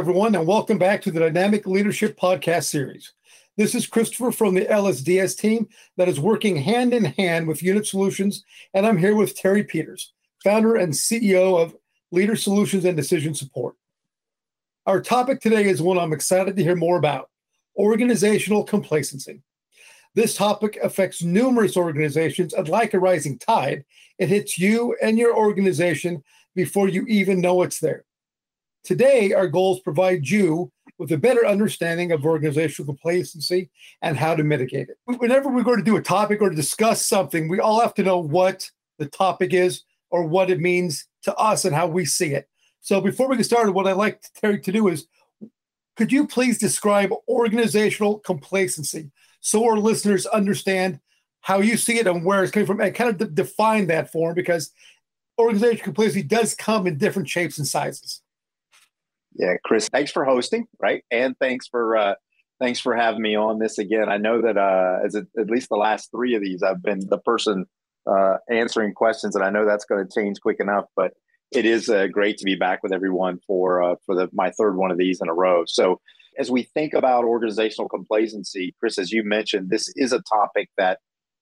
everyone, and welcome back to the Dynamic Leadership Podcast Series. This is Christopher from the LSDS team that is working hand in hand with Unit Solutions, and I'm here with Terry Peters, founder and CEO of Leader Solutions and Decision Support. Our topic today is one I'm excited to hear more about organizational complacency. This topic affects numerous organizations, and like a rising tide, it hits you and your organization before you even know it's there. Today, our goals provide you with a better understanding of organizational complacency and how to mitigate it. Whenever we're going to do a topic or discuss something, we all have to know what the topic is or what it means to us and how we see it. So before we get started, what I'd like Terry to do is could you please describe organizational complacency so our listeners understand how you see it and where it's coming from and kind of define that for them because organizational complacency does come in different shapes and sizes. Yeah, Chris, thanks for hosting, right? And thanks for uh, thanks for having me on this again. I know that uh, as a, at least the last three of these, I've been the person uh, answering questions, and I know that's going to change quick enough. But it is uh, great to be back with everyone for uh, for the my third one of these in a row. So as we think about organizational complacency, Chris, as you mentioned, this is a topic that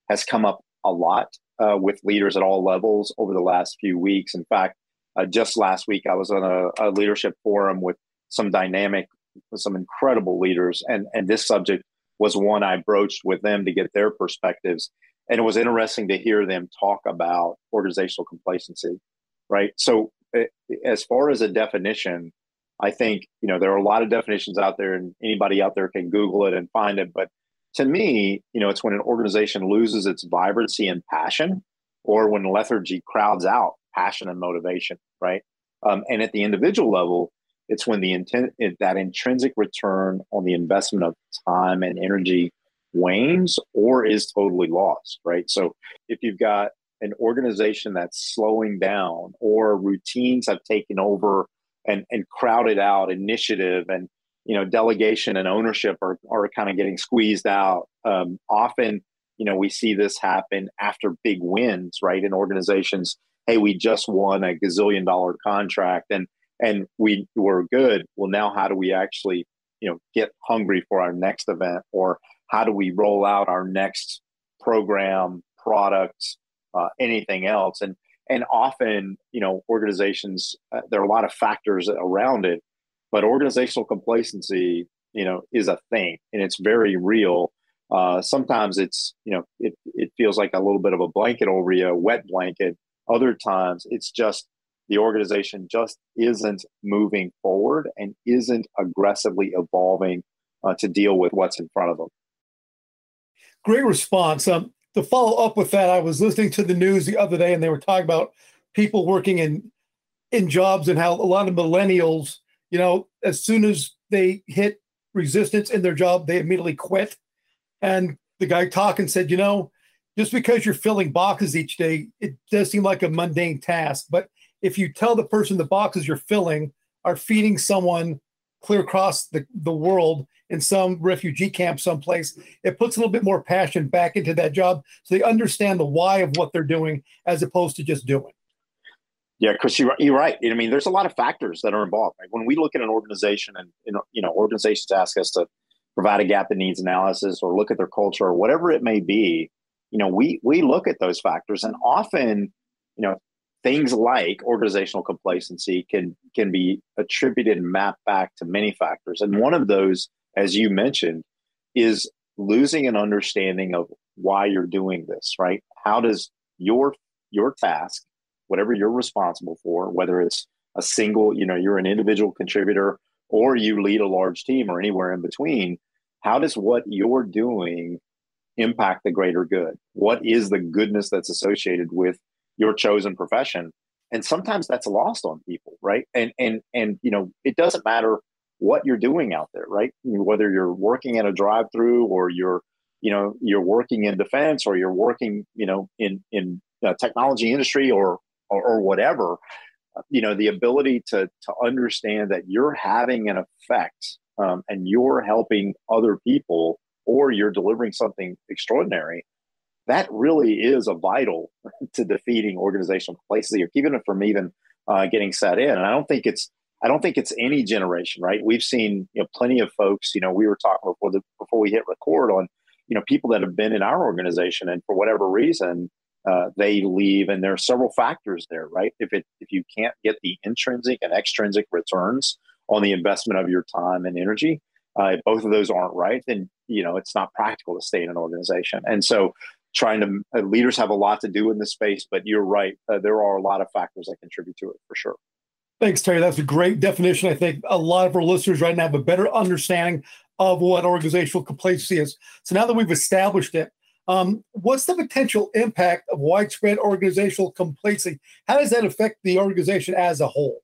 has come up a lot uh, with leaders at all levels over the last few weeks. In fact, uh, just last week, I was on a, a, leadership forum with some dynamic, some incredible leaders, and and this subject was one I broached with them to get their perspectives, and it was interesting to hear them talk about organizational complacency, right? So, eh, as far as a definition, I think you know there are a lot of definitions out there, and anybody out there can Google it and find it, but to me, you know, it's when an organization loses its vibrancy and passion, or when lethargy crowds out passion and motivation, right? Um, and at the individual level, it's when the intent that intrinsic return on the investment of time and energy wanes or is totally lost, right? So if you've got an organization that's slowing down or routines have taken over and, and crowded out initiative and you know delegation and ownership are, are kind of getting squeezed out um, often you know we see this happen after big wins right in organizations hey, we just won a gazillion dollar contract and and we were good. Well, now how do we actually, you know, get hungry for our next event, or how do we roll out our next program, product, uh, anything else? And and often, you know, organizations uh, there are a lot of factors around it, but organizational complacency, you know, is a thing, and it's very real. Uh, sometimes it's you know it it feels like a little bit of a blanket over you, a wet blanket, other times, it's just the organization just isn't moving forward and isn't aggressively evolving uh, to deal with what's in front of them. Great response. Um, to follow up with that, I was listening to the news the other day, and they were talking about people working in in jobs and how a lot of millennials, you know, as soon as they hit resistance in their job, they immediately quit. And the guy talking said, you know, just because you're filling boxes each day, it does seem like a mundane task. But if you tell the person the boxes you're filling are feeding someone clear across the, the world in some refugee camp someplace, it puts a little bit more passion back into that job so they understand the why of what they're doing as opposed to just doing. Yeah, Chris, you're, you're right. I mean, there's a lot of factors that are involved. Right? When we look at an organization and, you know, organizations ask us to provide a gap in needs analysis or look at their culture or whatever it may be, you know, we we look at those factors, and often, you know, things like organizational complacency can can be attributed and mapped back to many factors. And one of those, as you mentioned, is losing an understanding of why you're doing this. Right? How does your your task, whatever you're responsible for, whether it's a single, you know, you're an individual contributor or you lead a large team or anywhere in between, how does what you're doing impact the greater good? What is the goodness that's associated with your chosen profession? And sometimes that's lost on people, right? And and and you know, it doesn't matter what you're doing out there, right? Whether you're working in a drive-through or you're, you know, you're working in defense or you're working, you know, in in technology industry or, or or whatever, you know, the ability to to understand that you're having an effect um, and you're helping other people or you're delivering something extraordinary, that really is a vital to defeating organizational complacency or keeping it from even uh, getting set in. And I don't think it's I don't think it's any generation, right? We've seen you know plenty of folks. You know, we were talking before the, before we hit record on you know people that have been in our organization and for whatever reason uh, they leave, and there are several factors there, right? If it if you can't get the intrinsic and extrinsic returns on the investment of your time and energy, uh, if both of those aren't right, then you know it's not practical to stay in an organization. And so, trying to uh, leaders have a lot to do in this space, but you're right, uh, there are a lot of factors that contribute to it for sure. Thanks, Terry. That's a great definition. I think a lot of our listeners right now have a better understanding of what organizational complacency is. So now that we've established it, um, what's the potential impact of widespread organizational complacency? How does that affect the organization as a whole?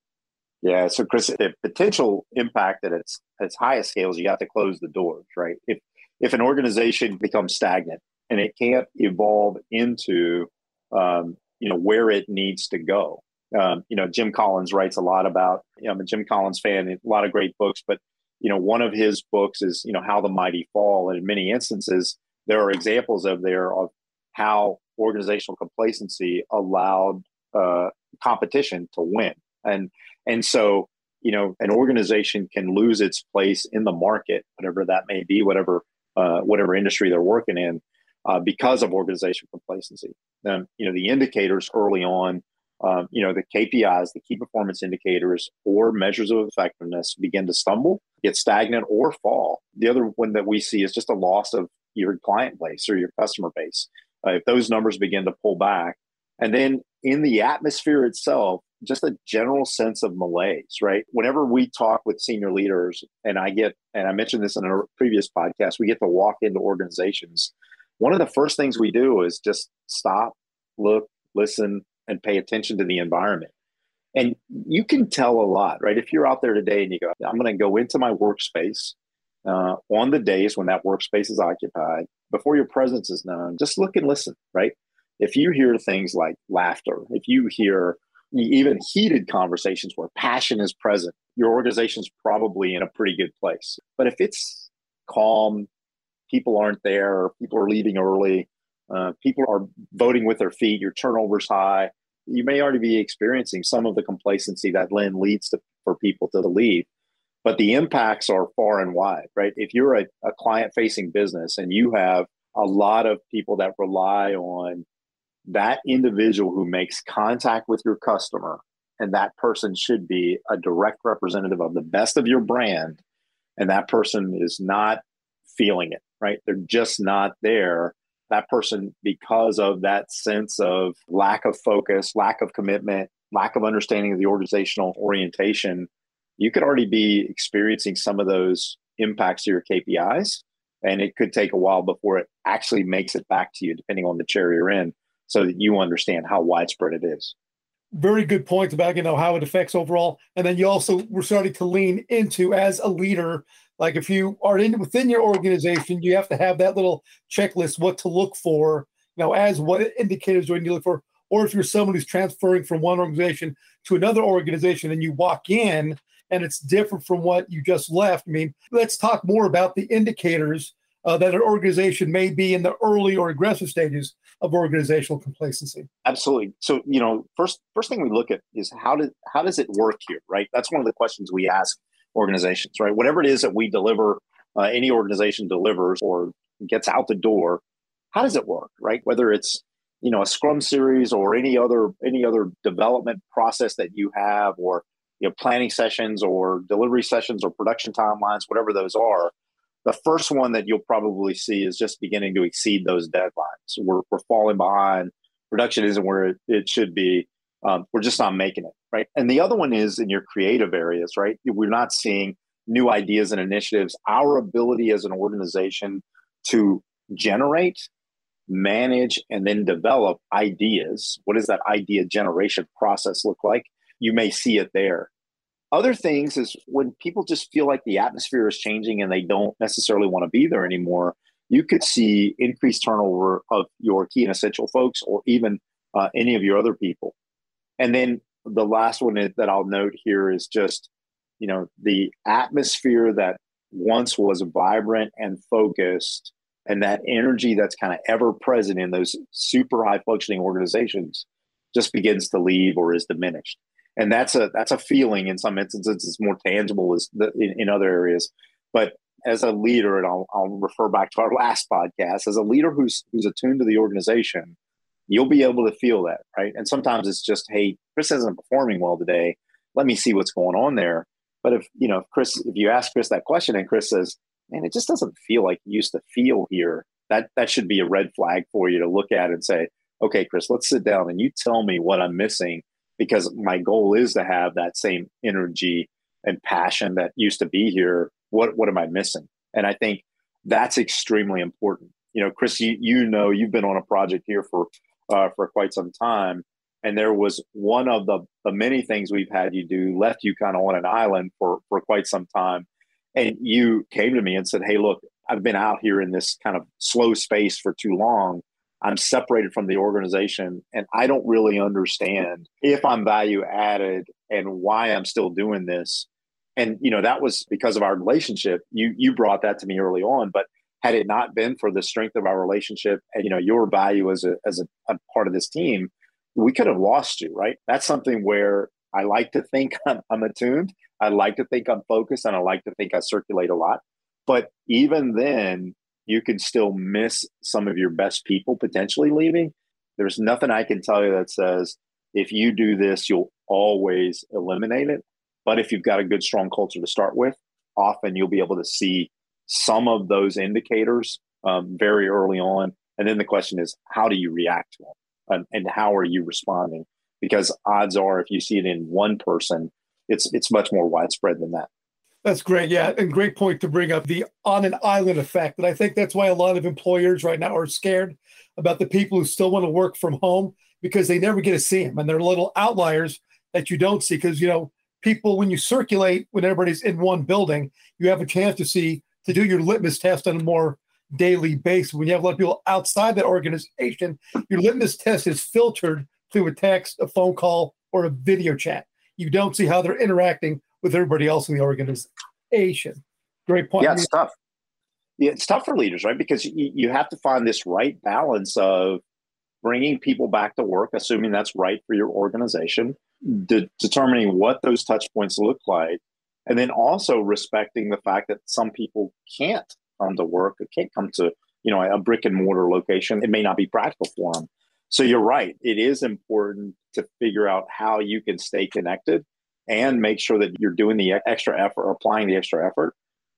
Yeah, so Chris, the potential impact at its its highest scales, you have to close the doors, right? If if an organization becomes stagnant and it can't evolve into um, you know where it needs to go, um, you know, Jim Collins writes a lot about. You know, I'm a Jim Collins fan, a lot of great books, but you know, one of his books is you know How the Mighty Fall, and in many instances, there are examples of there of how organizational complacency allowed uh, competition to win, and and so you know, an organization can lose its place in the market, whatever that may be, whatever uh, whatever industry they're working in, uh, because of organizational complacency. And you know, the indicators early on um, you know, the KPIs, the key performance indicators or measures of effectiveness begin to stumble, get stagnant, or fall. The other one that we see is just a loss of your client base or your customer base. Uh, if those numbers begin to pull back, and then in the atmosphere itself, just a general sense of malaise, right? Whenever we talk with senior leaders, and I get, and I mentioned this in a previous podcast, we get to walk into organizations. One of the first things we do is just stop, look, listen, and pay attention to the environment. And you can tell a lot, right? If you're out there today and you go, I'm going to go into my workspace uh, on the days when that workspace is occupied, before your presence is known, just look and listen, right? If you hear things like laughter, if you hear even heated conversations where passion is present, your organization's probably in a pretty good place. But if it's calm, people aren't there, people are leaving early, uh, people are voting with their feet. Your turnover's high. You may already be experiencing some of the complacency that then leads to for people to leave. But the impacts are far and wide, right? If you're a, a client facing business and you have a lot of people that rely on that individual who makes contact with your customer, and that person should be a direct representative of the best of your brand, and that person is not feeling it, right? They're just not there that person because of that sense of lack of focus, lack of commitment, lack of understanding of the organizational orientation, you could already be experiencing some of those impacts to your KPIs. And it could take a while before it actually makes it back to you, depending on the chair you're in, so that you understand how widespread it is. Very good point about you know how it affects overall, and then you also were starting to lean into as a leader like if you are in within your organization, you have to have that little checklist what to look for, you know, as what indicators do you look for, or if you're someone who's transferring from one organization to another organization and you walk in and it's different from what you just left. I mean, let's talk more about the indicators uh, that an organization may be in the early or aggressive stages of organizational complacency. Absolutely. So, you know, first first thing we look at is how did how does it work here, right? That's one of the questions we ask organizations, right? Whatever it is that we deliver, uh, any organization delivers or gets out the door, how does it work, right? Whether it's you know a Scrum series or any other any other development process that you have, or you know planning sessions or delivery sessions or production timelines, whatever those are. The first one that you'll probably see is just beginning to exceed those deadlines. We're, we're falling behind. Production isn't where it, it should be. Um, we're just not making it right? And the other one is in your creative areas, right? We're not seeing new ideas and initiatives. Our ability as an organization to generate, manage, and then develop ideas. What does that idea generation process look like? You may see it there. Other things is when people just feel like the atmosphere is changing and they don't necessarily want to be there anymore, you could see increased turnover of your key and essential folks or even uh, any of your other people. And then the last one that I'll note here is just, you know, the atmosphere that once was vibrant and focused and that energy that's kind of ever present in those super high functioning organizations just begins to leave or is diminished. And that's a that's a feeling in some instances. It's more tangible as the, in, in other areas. But as a leader and I'll, I'll refer back to our last podcast as a leader who's who's attuned to the organization you'll be able to feel that right? And sometimes it's just hey chris isn't performing well today. Let me see what's going on there. But if you know chris if you ask chris that question and chris says man it just doesn't feel like it used to feel here that that should be a red flag for you to look at and say okay chris let's sit down and you tell me what i'm missing because my goal is to have that same energy and passion that used to be here. What what am I missing? And I think that's extremely important. You know, Chris, you, you know, you've been on a project here for uh, for quite some time, and there was one of the the many things we've had you do left you kind of on an island for for quite some time, and you came to me and said, "Hey, look, I've been out here in this kind of slow space for too long." I'm separated from the organization and I don't really understand if I'm value added and why I'm still doing this. And you know that was because of our relationship. You you brought that to me early on, but had it not been for the strength of our relationship and you know your value as a as a, a part of this team, we could have lost you. Right? That's something where I like to think I'm, I'm attuned. I like to think I'm focused, and I like to think I circulate a lot. But even then, you can still miss some of your best people potentially leaving. There's nothing I can tell you that says if you do this, you'll always eliminate it. But if you've got a good, strong culture to start with, often you'll be able to see some of those indicators um, very early on. And then the question is, how do you react to them? Um, and how are you responding? Because odds are, if you see it in one person, it's it's much more widespread than that. That's great. Yeah. And great point to bring up the on an island effect. And I think that's why a lot of employers right now are scared about the people who still want to work from home because they never get to see them. And they're little outliers that you don't see because, you know, people, when you circulate, when everybody's in one building, you have a chance to see, to do your litmus test on a more daily basis. When you have a lot of people outside that organization, your litmus test is filtered through a text, a phone call, or a video chat. You don't see how they're interacting with everybody else in the organization. Great point. Yeah, it's tough. Yeah, it's tough for leaders, right? Because you, you have to find this right balance of bringing people back to work, assuming that's right for your organization, de- determining what those touch points look like, and then also respecting the fact that some people can't come to work, or can't come to you know a brick and mortar location. It may not be practical for them. So you're right. It is important to figure out how you can stay connected and make sure that you're doing the extra effort, applying the extra effort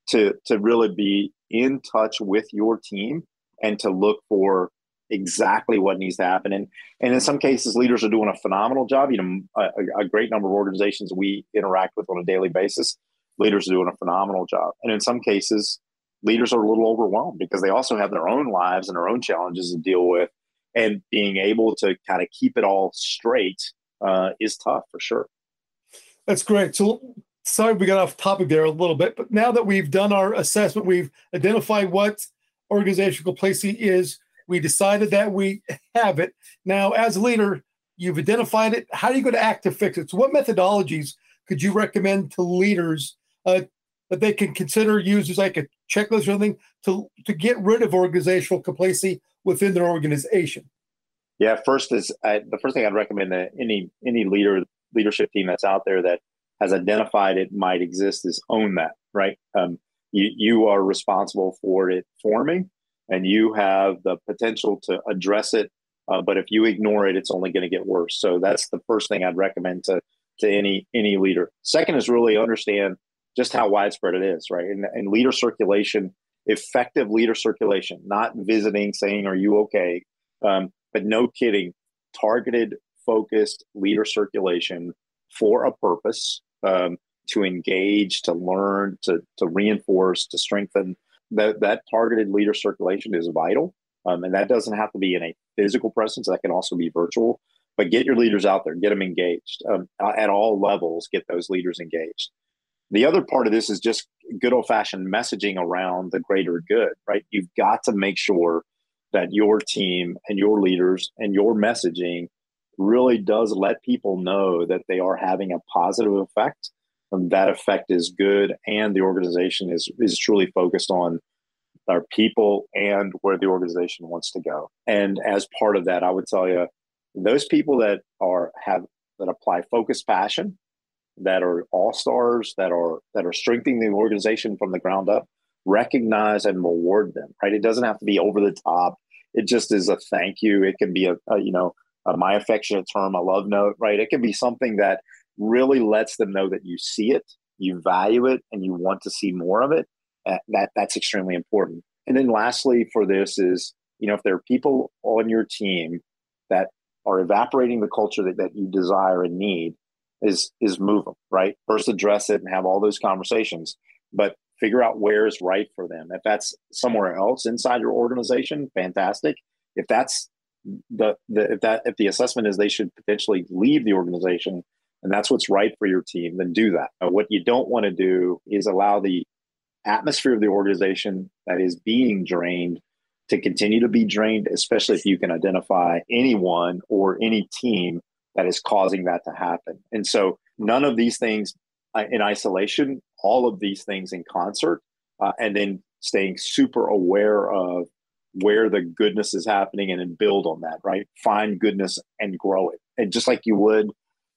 to to really be in touch with your team and to look for exactly what needs to happen. And and in some cases, leaders are doing a phenomenal job. You know, a, a great number of organizations we interact with on a daily basis, leaders are doing a phenomenal job. And in some cases, leaders are a little overwhelmed because they also have their own lives and their own challenges to deal with. And being able to kind of keep it all straight uh, is tough for sure. That's great. So sorry we got off topic there a little bit, but now that we've done our assessment, we've identified what organizational complacency is. We decided that we have it. Now, as a leader, you've identified it. How are you going to act to fix it? So, what methodologies could you recommend to leaders uh, that they can consider use as like a checklist or something to to get rid of organizational complacency within their organization? Yeah, first is I, the first thing I'd recommend that any any leader leadership team that's out there that has identified it might exist is own that, right? Um, you, you are responsible for it forming and you have the potential to address it. Uh, but if you ignore it, it's only going to get worse. So that's the first thing I'd recommend to, to any, any leader. Second is really understand just how widespread it is, right? And, and leader circulation, effective leader circulation, not visiting, saying, are you okay? Um, but no kidding, targeted focused leader circulation for a purpose um, to engage, to learn, to, to reinforce, to strengthen. That, that targeted leader circulation is vital. Um, and that doesn't have to be in a physical presence, that can also be virtual. But get your leaders out there, get them engaged um, at all levels, get those leaders engaged. The other part of this is just good old fashioned messaging around the greater good, right? You've got to make sure that your team and your leaders and your messaging really does let people know that they are having a positive effect. And that effect is good, and the organization is is truly focused on our people and where the organization wants to go. And as part of that, I would tell you, those people that are have that apply focused passion, that are all stars, that are that are strengthening the organization from the ground up, recognize and reward them. Right? It doesn't have to be over the top. It just is a thank you. It can be a, a you know a my affectionate term, a love note. Right? It can be something that really lets them know that you see it, you value it, and you want to see more of it. Uh, that that's extremely important. And then lastly, for this is you know if there are people on your team that are evaporating the culture that, that you desire and need is is move them right first address it and have all those conversations but figure out where is right for them if that's somewhere else inside your organization fantastic if that's the, the if that if the assessment is they should potentially leave the organization and that's what's right for your team then do that now, what you don't want to do is allow the atmosphere of the organization that is being drained to continue to be drained, especially if you can identify anyone or any team that is causing that to happen. And so, none of these things uh, in isolation, all of these things in concert, uh, and then staying super aware of where the goodness is happening and then build on that, right? Find goodness and grow it. And just like you would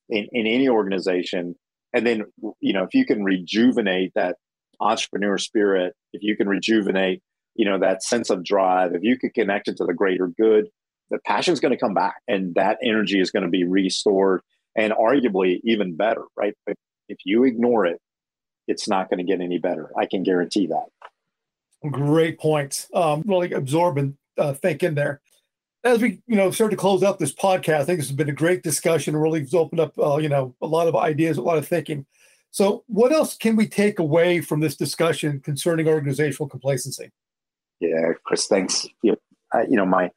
in, in any organization. And then, you know, if you can rejuvenate that entrepreneur spirit, if you can rejuvenate you know that sense of drive if you could connect it to the greater good the passion's going to come back and that energy is going to be restored and arguably even better right but if you ignore it it's not going to get any better i can guarantee that great points um really absorbing uh, thinking there as we you know start to close out this podcast i think this has been a great discussion really has opened up uh, you know a lot of ideas a lot of thinking so what else can we take away from this discussion concerning organizational complacency yeah, Chris, thanks. You know, I, you know, my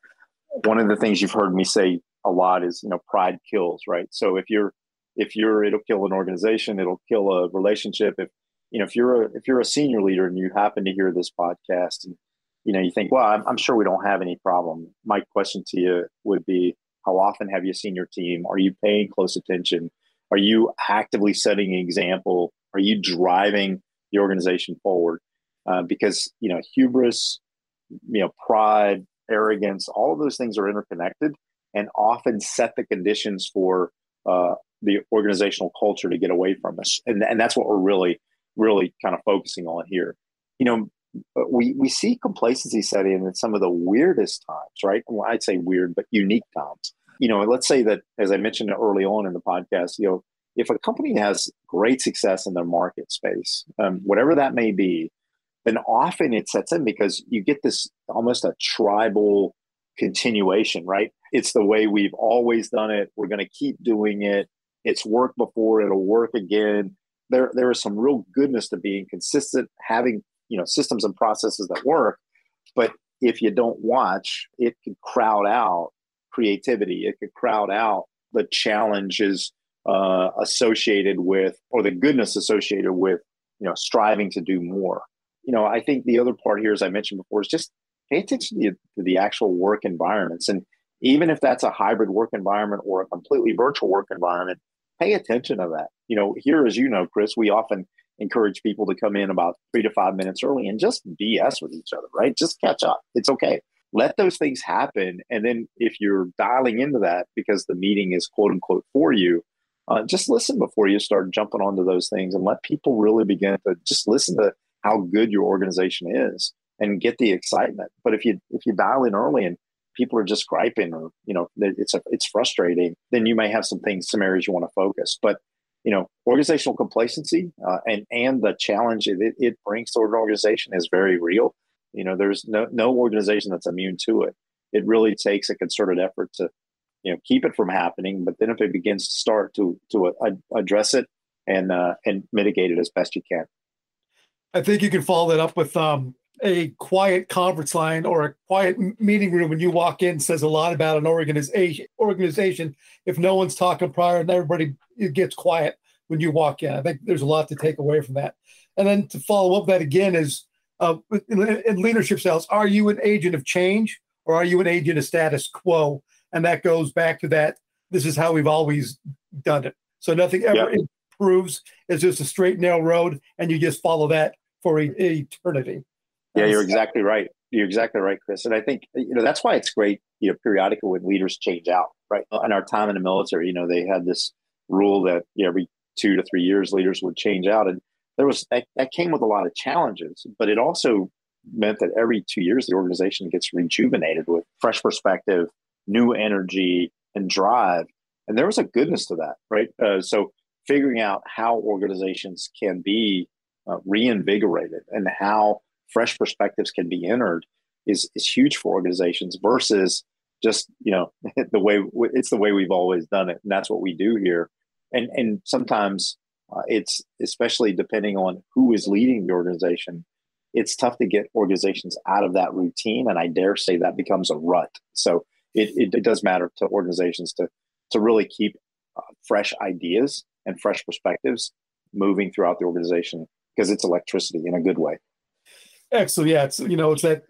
one of the things you've heard me say a lot is you know pride kills, right? So if you're if you're it'll kill an organization, it'll kill a relationship. If you know if you're a if you're a senior leader and you happen to hear this podcast and you know you think, well, I'm, I'm sure we don't have any problem. My question to you would be, how often have you seen your team? Are you paying close attention? Are you actively setting an example? Are you driving the organization forward? Uh, because you know hubris you know, pride, arrogance, all of those things are interconnected and often set the conditions for uh, the organizational culture to get away from us. And, and that's what we're really, really kind of focusing on here. You know, we, we see complacency set in at some of the weirdest times, right? Well, I'd say weird, but unique times. You know, let's say that, as I mentioned early on in the podcast, you know, if a company has great success in their market space, um, whatever that may be, then often it sets in because you get this almost a tribal continuation, right? It's the way we've always done it. We're going to keep doing it. It's worked before, it'll work again. There, there is some real goodness to being consistent, having you know systems and processes that work. But if you don't watch, it could crowd out creativity. It could crowd out the challenges uh, associated with, or the goodness associated with, you know, striving to do more you know, I think the other part here, as I mentioned before, is just pay attention to the, to the actual work environments. And even if that's a hybrid work environment or a completely virtual work environment, pay attention to that. You know, here, as you know, Chris, we often encourage people to come in about three to five minutes early and just BS with each other, right? Just catch up. It's okay. Let those things happen. And then if you're dialing into that because the meeting is quote unquote for you, uh, just listen before you start jumping onto those things and let people really begin to just listen to how good your organization is and get the excitement. But if you if you dial in early and people are just griping or you know it's a, it's frustrating, then you may have some things, some areas you want to focus. But you know, organizational complacency uh, and and the challenge it, it brings to an organization is very real. You know, there's no no organization that's immune to it. It really takes a concerted effort to you know keep it from happening. But then if it begins to start to to uh, address it and uh, and mitigate it as best you can. I think you can follow that up with um, a quiet conference line or a quiet meeting room when you walk in says a lot about an organization. Organization if no one's talking prior and everybody it gets quiet when you walk in. I think there's a lot to take away from that. And then to follow up that again is uh, in, in leadership styles, are you an agent of change or are you an agent of status quo? And that goes back to that. This is how we've always done it. So nothing ever improves. It's just a straight narrow road, and you just follow that for eternity. Yeah, you're exactly right. You're exactly right, Chris. And I think you know that's why it's great. You know, periodically when leaders change out, right? In our time in the military, you know, they had this rule that every two to three years leaders would change out. And there was that, that came with a lot of challenges, but it also meant that every two years the organization gets rejuvenated with fresh perspective, new energy, and drive. And there was a goodness to that, right? Uh, so figuring out how organizations can be uh, reinvigorated and how fresh perspectives can be entered is is huge for organizations versus just you know the way it's the way we've always done it and that's what we do here. And and sometimes uh, it's especially depending on who is leading the organization it's tough to get organizations out of that routine and i dare say that becomes a rut. So it, it, it does matter to organizations to to really keep uh, fresh ideas and fresh perspectives moving throughout the organization because it's electricity in a good way excellent. Yeah it's you know it's that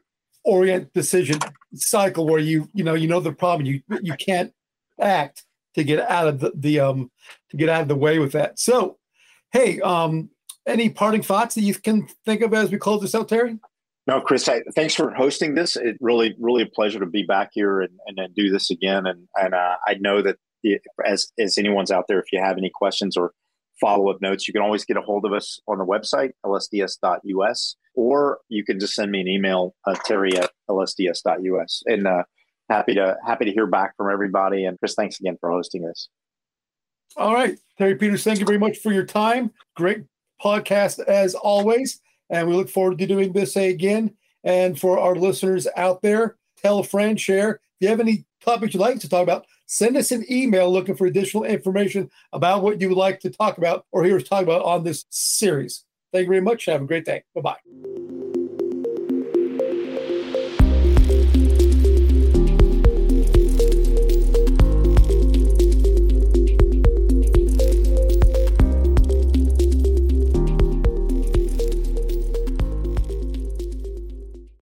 orient decision cycle where you you know you know the problem. You you can't act to get out of the, the um to get out of the way with that. So hey um any parting thoughts that you can think of as we close this out terry? No chris I, thanks for hosting this. It really really a pleasure to be back here and, and then do this again. And and uh, i know that as as anyone's out there if you have any questions or follow-up notes you can always get a hold of us on the website lsds.us or you can just send me an email, uh, terry at lsds.us. And uh, happy to happy to hear back from everybody. And Chris, thanks again for hosting this. All right, Terry Peters, thank you very much for your time. Great podcast as always. And we look forward to doing this again. And for our listeners out there, tell a friend, share. If you have any topics you'd like to talk about, send us an email looking for additional information about what you would like to talk about or hear us talk about on this series. Thank you very much. Have a great day. Bye bye.